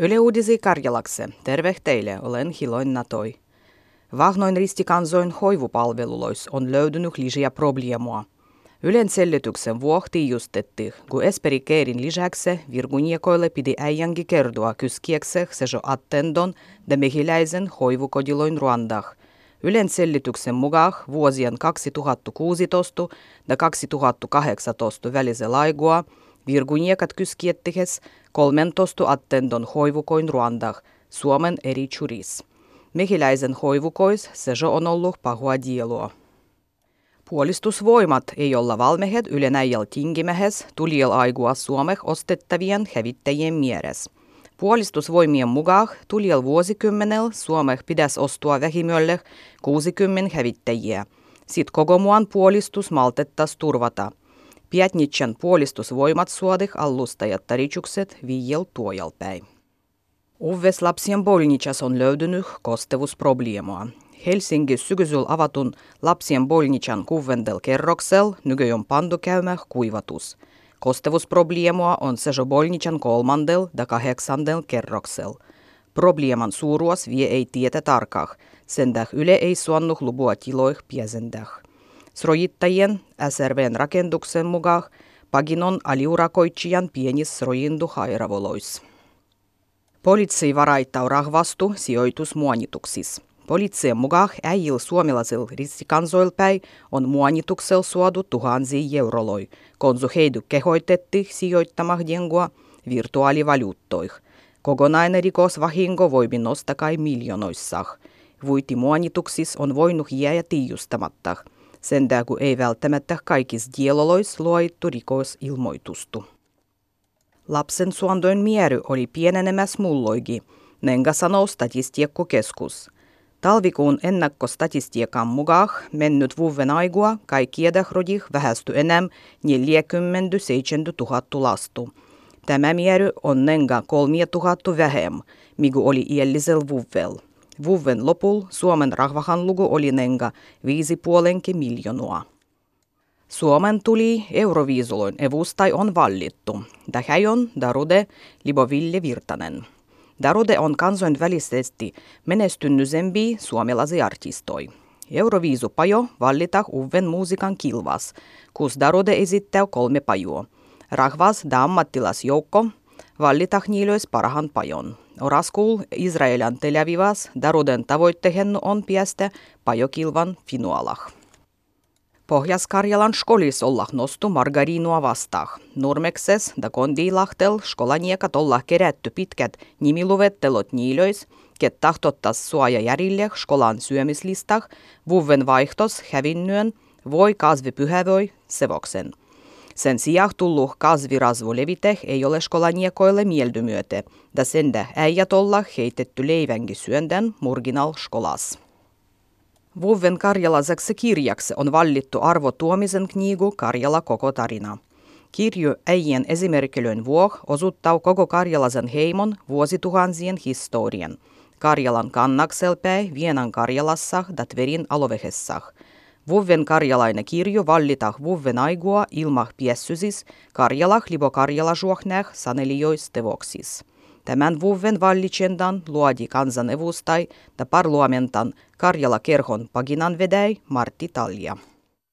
Yle Uudisi Karjalakse. Terve teille, olen Hiloin Natoi. Vahnoin ristikansoin hoivupalvelulois on löytynyt lisää probleemoa. Ylen selityksen vuohti justetti, kun Esperi Keerin lisäksi virguniekoille pidi äijänkin kertoa kyskiekse sejo attendon de mehiläisen hoivukodiloin Ruandah. Ylen selityksen mukaan vuosien 2016 ja 2018 välisen laigua virguniekat kyskiettihes 13 attendon hoivukoin Ruandah, Suomen eri churis. Mehiläisen hoivukois se on ollut pahua dielua. Puolistusvoimat ei olla valmehet ylenäijäl tingimehes tulijal aigua Suomeh ostettavien hävittäjien mieres. Puolistusvoimien mukaan tulijal vuosikymmenellä Suomeh pitäisi ostua vähimölle 60 hävittäjiä. Sitten koko muan puolistus maltettas turvata. Pietnitsan puolistusvoimat suodih allustajat taritsukset viiel tuojalpäin. Uves lapsien bolnichas on löytynyt kostevusprobleemoa. Helsingin syksyllä avatun lapsien bolnichan kuvendel kerroksel nykyään pandu käymä kuivatus. Kostevusprobleemoa on sejo bolnichan kolmandel ja kahdeksandel kerroksel. Probleeman suuruus vie ei tietä tarkah, sen yle ei suonnut lubua tiloih piesendah. Srojittajien SRVn rakennuksen mukaan paginon aliurakoitsijan pienis srojindu hairavolois. Poliitsi varaittaa rahvastu sijoitusmuonituksis. Poliitsien mukaan äijil suomalaisilla ristikansoilpäin on muonituksella suodu tuhansia euroloi, konsu heidu kehoitetti sijoittamah dengua virtuaalivaluuttoih. Kokonainen rikosvahinko voi nostakai miljonoissah. Vuiti muonituksis on voinut jäädä tiijustamatta – sen kun ei välttämättä kaikissa dielolois luoittu rikosilmoitustu. Lapsen suondoin miery oli pienenemäs mulloigi, nenga sanoo statistiikkokeskus. Talvikuun ennakkostatistiikan mukaan mennyt vuoden aigua kaikki rodih vähästy enää 47 000 lastu. Tämä miery on nenga 3000 vähem, migu oli iällisel vuvel. Vuoden lopul Suomen rahvahan luku oli nenga viisi puolenkin miljoonaa. Suomen tuli Euroviisuloin evustai on vallittu. Tähän on Darude Liboville Virtanen. Darude on kansainvälisesti menestynnysempi suomalaisen artistoi. Euroviisupajo vallita uuden musiikan kilvas, kus Darude esittää kolme pajua. Rahvas da ammattilasjoukko vallita niilöis parhaan pajon. Oraskul Israelian Tel Avivas Daruden tavoitteen on piästä pajokilvan finualah. Pohjas-Karjalan skolis olla nostu margariinua vastaan. Nurmekses da Kondilahtel skolaniekat olla kerätty pitkät nimiluvettelot niilöis, ket tahtottas suoja järille skolan syömislistah, vuven vaihtos hävinnyen, voi kasvi sevoksen – sen sijaan tullut kasvirasvolevite ei ole skolaniekoille mieldymyöte, da sende äijät olla heitetty leivängi syöndän murginal skolas. Vuoven karjalaiseksi kirjaksi on vallittu Arvo Tuomisen knigu Karjala koko tarina. Kirju äijien esimerkilöön vuoh osuttaa koko karjalaisen heimon vuosituhansien historian. Karjalan kannakselpäin Vienan Karjalassa da Tverin alovehessah – Vuoven karjalainen kirjo vallita vuoven aigua ilmah piessysis Karjalah libo karjalasuohnäh sanelijois tevoksis. Tämän vuoven vallitsendan luodi kansanevustai ja parlamentan Karjala kerhon paginan vedäi Martti Talja.